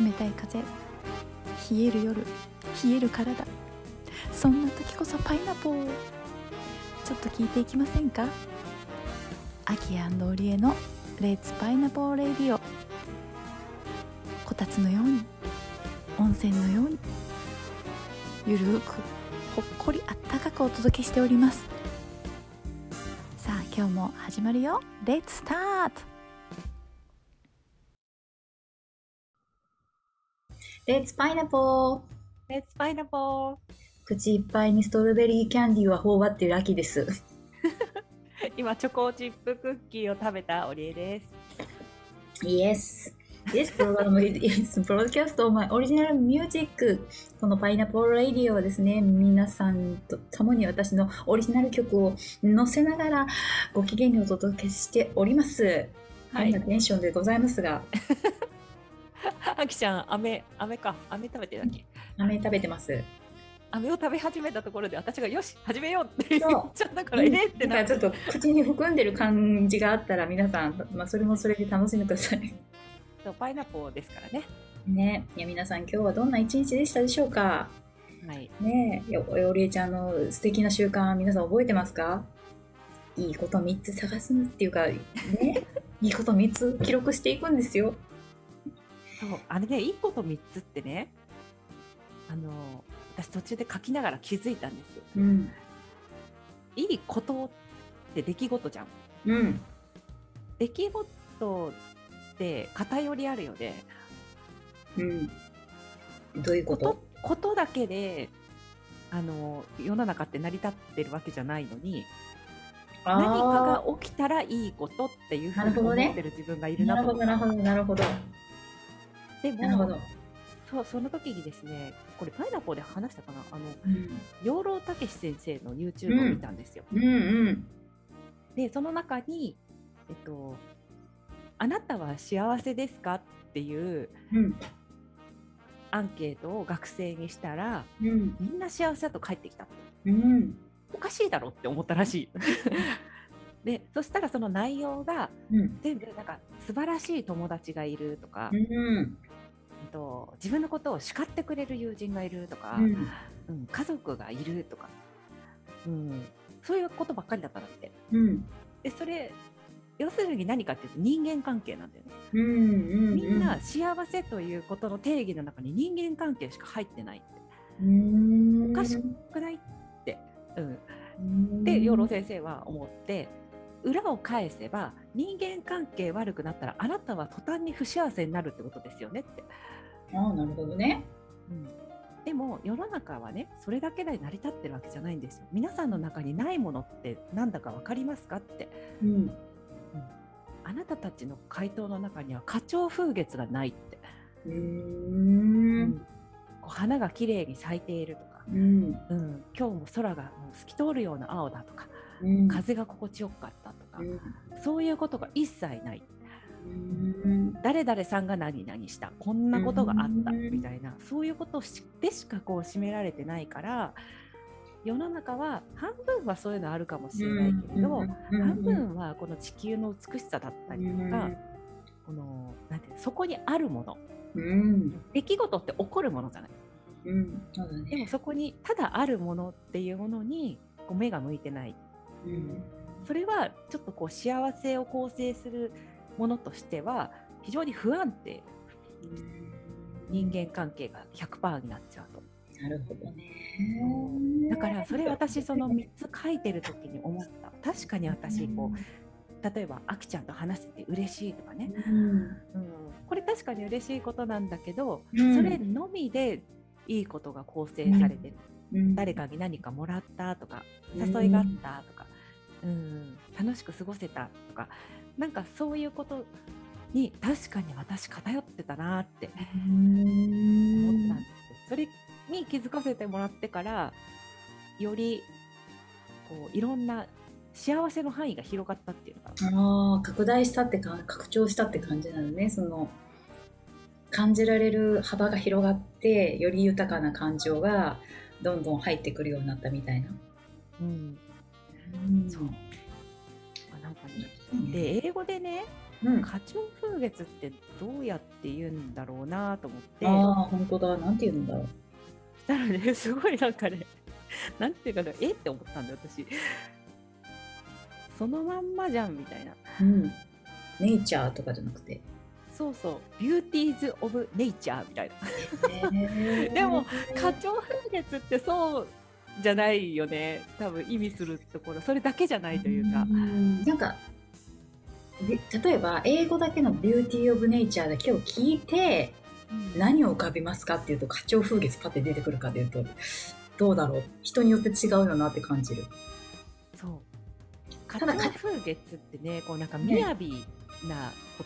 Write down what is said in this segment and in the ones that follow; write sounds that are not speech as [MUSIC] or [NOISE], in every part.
冷たい風。冷える夜。冷える体。そんな時こそパイナポー。ちょっと聞いていきませんか？アキオリエのレッツパイナポーレディオこたつのように。温泉のように。ゆるくほっこりあったかくお届けしております。さあ今日も始まるよ。レッツスタートレッツパイナポーレッツパイナポー口いっぱいにストロベリーキャンディーは頬張ってる秋です。[LAUGHS] 今チョコチップクッキーを食べたオリエです。Yes. This program is broadcast on my original music. このパイナポールレディオはですね、皆さんと共に私のオリジナル曲を載せながらご機嫌にお届けしております。ははいい。なテンションでございますが、[LAUGHS] [LAUGHS] あきちゃん、飴、飴か、飴食べてるだっけ。飴食べてます。飴を食べ始めたところで、私がよし、始めようって言っちゃったから、えーってなって。だからちょっと口に含んでる感じがあったら皆さん、まあ、それもそれで楽しんでください。そうパイナポーですからね。ね、いや皆さん今日はどんな一日でしたでしょうか？はい。ねえ、よおりえちゃんの素敵な習慣皆さん覚えてますか？いいこと3つ探すっていうか、ね、[LAUGHS] いいこと3つ記録していくんですよ。そう、あれね、いいこと三つってね。あの、私途中で書きながら気づいたんですよ。うん。いいことって出来事じゃん。うん。出来事って偏りあるよね。うん。どういうここととことだけであの世の中って成り立ってるわけじゃないのに何かが起きたらいいことっていうふうに思ってる自分がいるなと思なるほど、なるほど。なるほど。そうその時にですねこれパイナポーで話したかな？あのうん。養老たけし先生の YouTube を見たんですよ。うんうん。でその中に、えっと「あなたは幸せですか?」っていううん。アンケートを学生にしたらうん。みんな幸せだと返ってきた。うん。おかしいだろって思ったらしい。[LAUGHS] でそしたらその内容がうん。全部なんか素晴らしい友達がいるとか、うん。あと自分のことを叱ってくれる友人がいるとか、うん。うん家族がいるとか、うん、そういうことばっかりだったんだって。うん。でそれ要するに何かっていうと人間関係なんだよね。うん。うん。みんな幸せということの定義の中に人間関係しか入ってないって。うん。おかしくないって。うん、うんで養老先生は思って裏を返せば人間関係悪くなったらあなたは途端に不幸せになるってことですよねって、ああ、なるほどね。でも世の中はねそれだけで成り立ってるわけじゃないんですよ。皆さんの中にないものってなんだか分かりますかって。うん。あなたたちの回答の中には花鳥風月がないって、うー。うん。こう花が綺麗に咲いているとか、うん。うん、今日も空がもう透き通るような青だとか。うん。風が心地よかった。とか、うん。そういうことが一切ない。うん。誰々さんが何々した。こんなことがあった。うん。みたいな。そういうことでしかこう占められてないから世の中は半分はそういうのあるかもしれないけれど、半分はこの地球の美しさだったりとか、このなんてそこにあるもの。うん。出来事って起こるものじゃない。でね。もそこにただあるものっていうものにこう目が向いてない。うん。それはちょっとこう幸せを構成するものとしては非常に不安定。人間関係が100%になっちゃうと。なるほどね。だからそれ私その3つ書いてる時に思った。確かに私こう例えばあきちゃんと話せて嬉しいとかね、うん。うん、これ確かに嬉しいことなんだけど、うん。それのみでいいことが構成されてる、うん。誰かに何かもらったとか誘いがあったとか、うん、楽しく過ごせたとかなんかそういうことに確かに私偏ってたなって思ったんですよ。それに気づかせてもらってからよりこういろんな幸せの範囲が広がったっていうのかな。ああ、拡大したってか、拡張したって感じなのね。その、感じられる幅が広がって、より豊かな感情がどんどん入ってくるようになったみたいな。うん、うんそう。あなんかねで英語でねうん、花鳥風月ってどうやって言うんだろうなと思って。ああ本当だ。なんて言うんだろう。したらねすごいなんかね [LAUGHS] なんていうかなえって思ったんだよ私。そのまんまじゃんみたいな。うん。ネイチャーとかじゃなくて。そうそう。ビューティーズ・オブ・ネイチャーみたいな。で [LAUGHS] でも花鳥風月ってそうじゃないよね。多分意味するところ。それだけじゃないというか、ん。なんかで例えば英語だけの「ビューティー・オブ・ネイチャー」だけを聞いて何を浮かびますかっていうと花鳥風月パッて出てくるかでいうとどうだろう。人によって違うよなって感じる。そう。花鳥風月ってねこうなんか雅な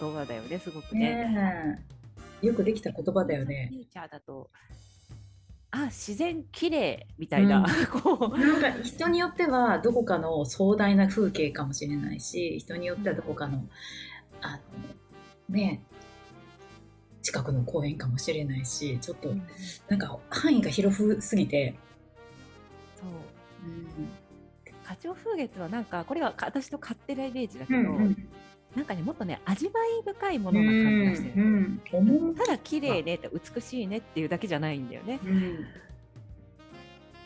言葉だよねすごくね。ねえ。よくできた言葉だよね。ネイチャーだとあ自然綺麗みたいな、こう。なんか人によってはどこかの壮大な風景かもしれないし人によってはどこかのあのね近くの公園かもしれないしちょっとうんなんか範囲が広すぎて、そう。うん。花鳥風月はなんかこれは私の勝手なイメージだけど、うんなんかねもっとね味わい深いものな感じがしてる、うんうんただ綺麗ねって美しいねっていうだけじゃないんだよね。うん。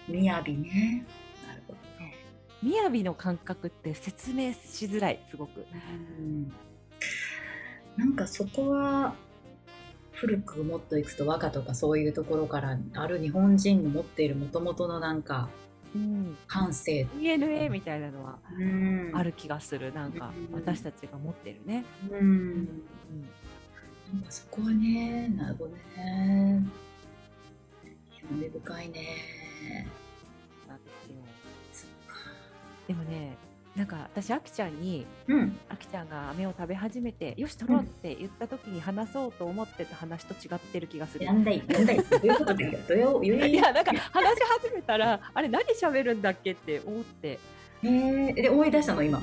みやびね。なるほど。雅の感覚って説明しづらいすごく。うん。なんかそこは古くもっといくと和歌とかそういうところからある日本人の持っているもともとのなんかうん。感性、DNA みたいなのはうん。ある気がする。なんかうん。私たちが持ってるね、うん。うん。なんかそこはねなるほどね。興味深いね。なんですよ。でもねなんか私あきちゃんにうん。あきちゃんが飴を食べ始めてよし取ろうって言った時に話そうと思ってた話と違ってる気がする。なんだいなんだい。どういうことだよ。どういうどういういやなんか話し始めたらあれ何喋るんだっけって思って。えー、で思い出したの今？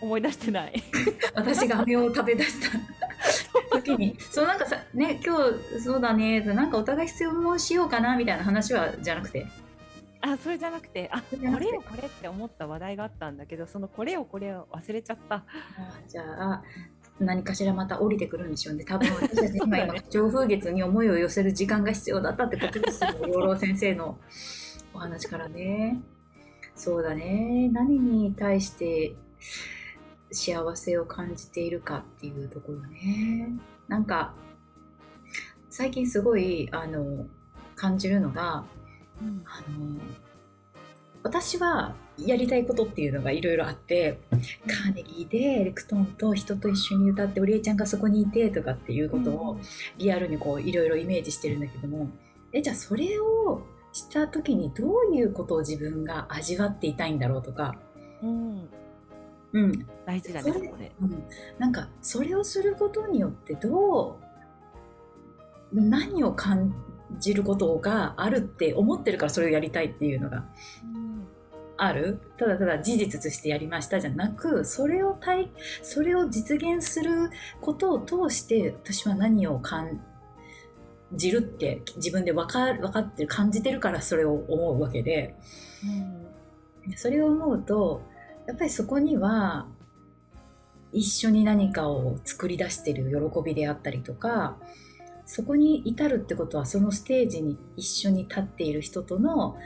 思い出してない。[LAUGHS] 私が飴を食べ出した。時に。そうなんかさね今日そうだねなんかお互い質問しようかなみたいな話はじゃなくて？あそれじゃなくてあこれよこれって思った話題があったんだけどそのこれをこれを忘れちゃった。あじゃあ何かしらまた降りてくるんでしょうね。多分 [LAUGHS] 私たち今今上風月に思いを寄せる時間が必要だったってことですよ。[LAUGHS] 養老先生のお話からね。そうだね。何に対して幸せを感じているかっていうところね。なんか最近すごいあの感じるのがうんあの私はやりたいことっていうのがいろいろあってカーネギーでエレクトーンと人と一緒に歌ってオリエちゃんがそこにいてとかっていうことをリアルにこういろいろイメージしてるんだけどもえじゃあそれをした時にどういうことを自分が味わっていたいんだろうとか、うん、うん。大事だねそこでうん、なんかそれをすることによってどう何を感じることがあるって思ってるからそれをやりたいっていうのがある。ただただ事実としてやりましたじゃなくそれを体それを実現することを通して私は何を感じるって自分で分か分かってる感じてるからそれを思うわけで。それを思うとやっぱりそこには一緒に何かを作り出してる喜びであったりとかそこに至るってことはそのステージに一緒に立っている人との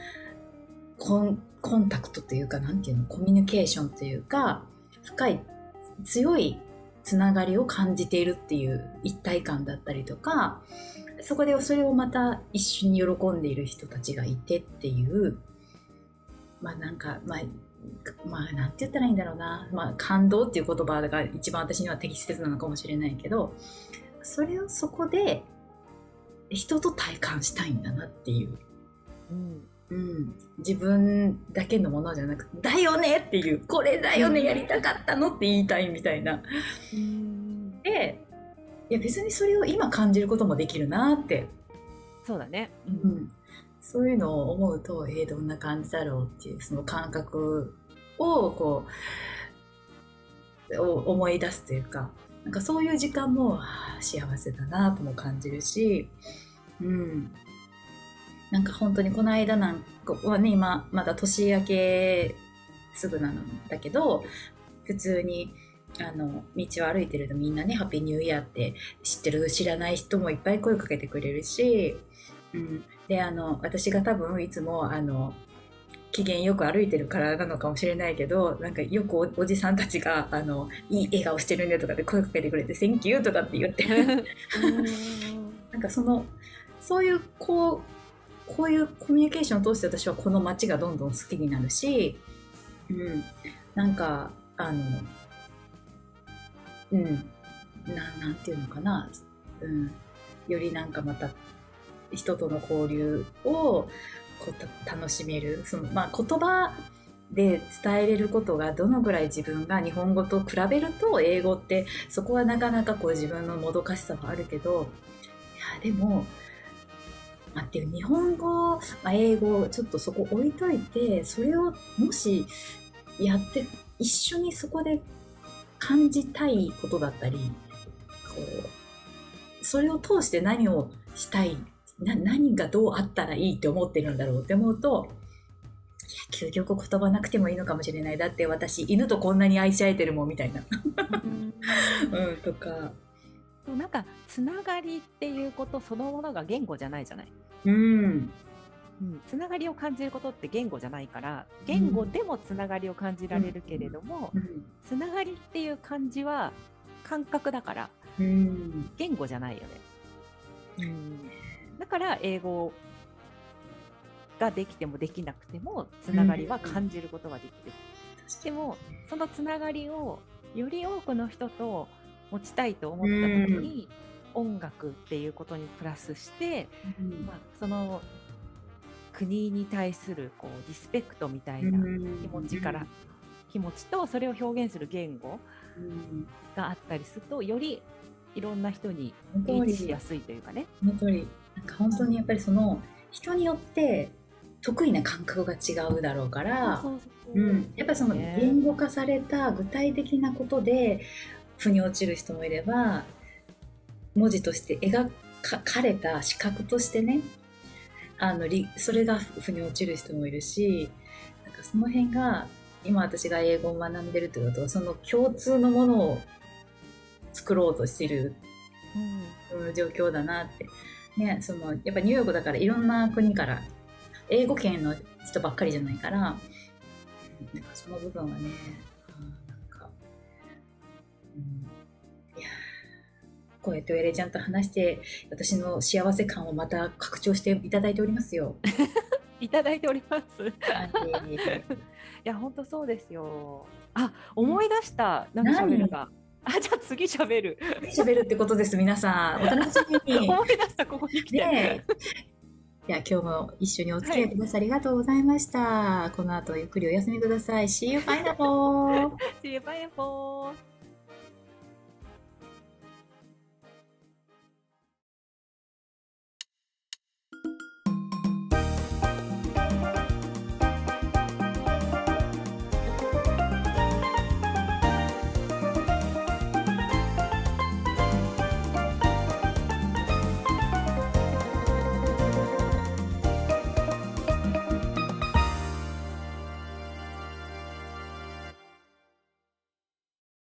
コンコンタクトというかなんていうのコミュニケーションというか深い強いつながりを感じているっていう一体感だったりとかそこでそれをまた一緒に喜んでいる人たちがいてっていうまあなんかまあまあなんて言ったらいいんだろうな、まあ、感動っていう言葉が一番私には適切なのかもしれないけどそれをそこで人と体感したいんだなっていう。うん。うん、自分だけのものじゃなくて「だよね!」っていう「これだよねやりたかったの!」って言いたいみたいな。うん。でいや別にそれを今感じることもできるなって、そうだね。うん、そういうのを思うとえー、どんな感じだろうっていうその感覚をこうお思い出すというかなんかそういう時間も幸せだなとも感じるし、うん、なんか本当にこの間なんかはね今まだ年明けすぐなんだけど普通にあの道を歩いてるとみんなね「ハッピーニューイヤー」って知ってる知らない人もいっぱい声かけてくれるし、うん、であの私が多分いつもあの機嫌よく歩いてるからなのかもしれないけどなんかよくおおじさんたちがあの「いい笑顔してるね」とかで声かけてくれて「 Thank you」とかって言って。[LAUGHS] なんかそのそういうこうこういうコミュニケーションを通して私はこの街がどんどん好きになるし、うん、なんかあのうん。ななんていうのかな、うん、よりなんかまた人との交流を楽しめる。その、まあ、言葉で伝えれることがどのぐらい自分が日本語と比べると英語ってそこはなかなかこう自分のもどかしさはあるけどいやでも待って日本語、まあ、英語ちょっとそこ置いといてそれをもしやって一緒にそこで感じたいことだったりこうそれを通して何をしたいな何がどうあったらいいって思ってるんだろうって思うといや究極言葉なくてもいいのかもしれない。だって私犬とこんなに愛し合えてるもんみたいな、うん、とか。なんかつながりっていうことそのものが言語じゃないじゃない？うん。うん、つながりを感じることって言語じゃないから言語でもつながりを感じられるけれども、うん。つながりっていう感じは感覚だからうん。言語じゃないよね。うん、だから英語ができてもできなくてもつながりは感じることができる。でもそのつながりをより多くの人と持ちたいと思った時に、音楽っていうことにプラスして、まあ、その国に対するこうリスペクトみたいな気持ちから、気持ちとそれを表現する言語うん。があったりするとよりいろんな人に本当にリーチしやすいというかね。本当にやっぱりその人によって得意な感覚が違うだろうからやっぱりそのね言語化された具体的なことで腑に落ちる人もいれば文字として描かれた視覚としてねあのりそれが腑に落ちる人もいるしなんかその辺が今私が英語を学んでるということはその共通のものを作ろうとしてるうん。うん状況だなって、ね、そのやっぱニューヨークだからいろんな国から英語圏の人ばっかりじゃないからなんかその部分はねなんか、うん、いやーこうやってエレちゃんと話して私の幸せ感をまた拡張していただいておりますよ。[LAUGHS] いただいております。はい [LAUGHS] いや本当そうですよ。あ思い出した何？喋るか。あじゃあ次喋る。喋るってことです皆さんお楽しみに。[LAUGHS] 思い出したここに来て。ねえ。では今日も一緒にお付き合いくださりありがとうございました。この後ゆっくりお休みください。See you, pineapple! [LAUGHS] See you, bye.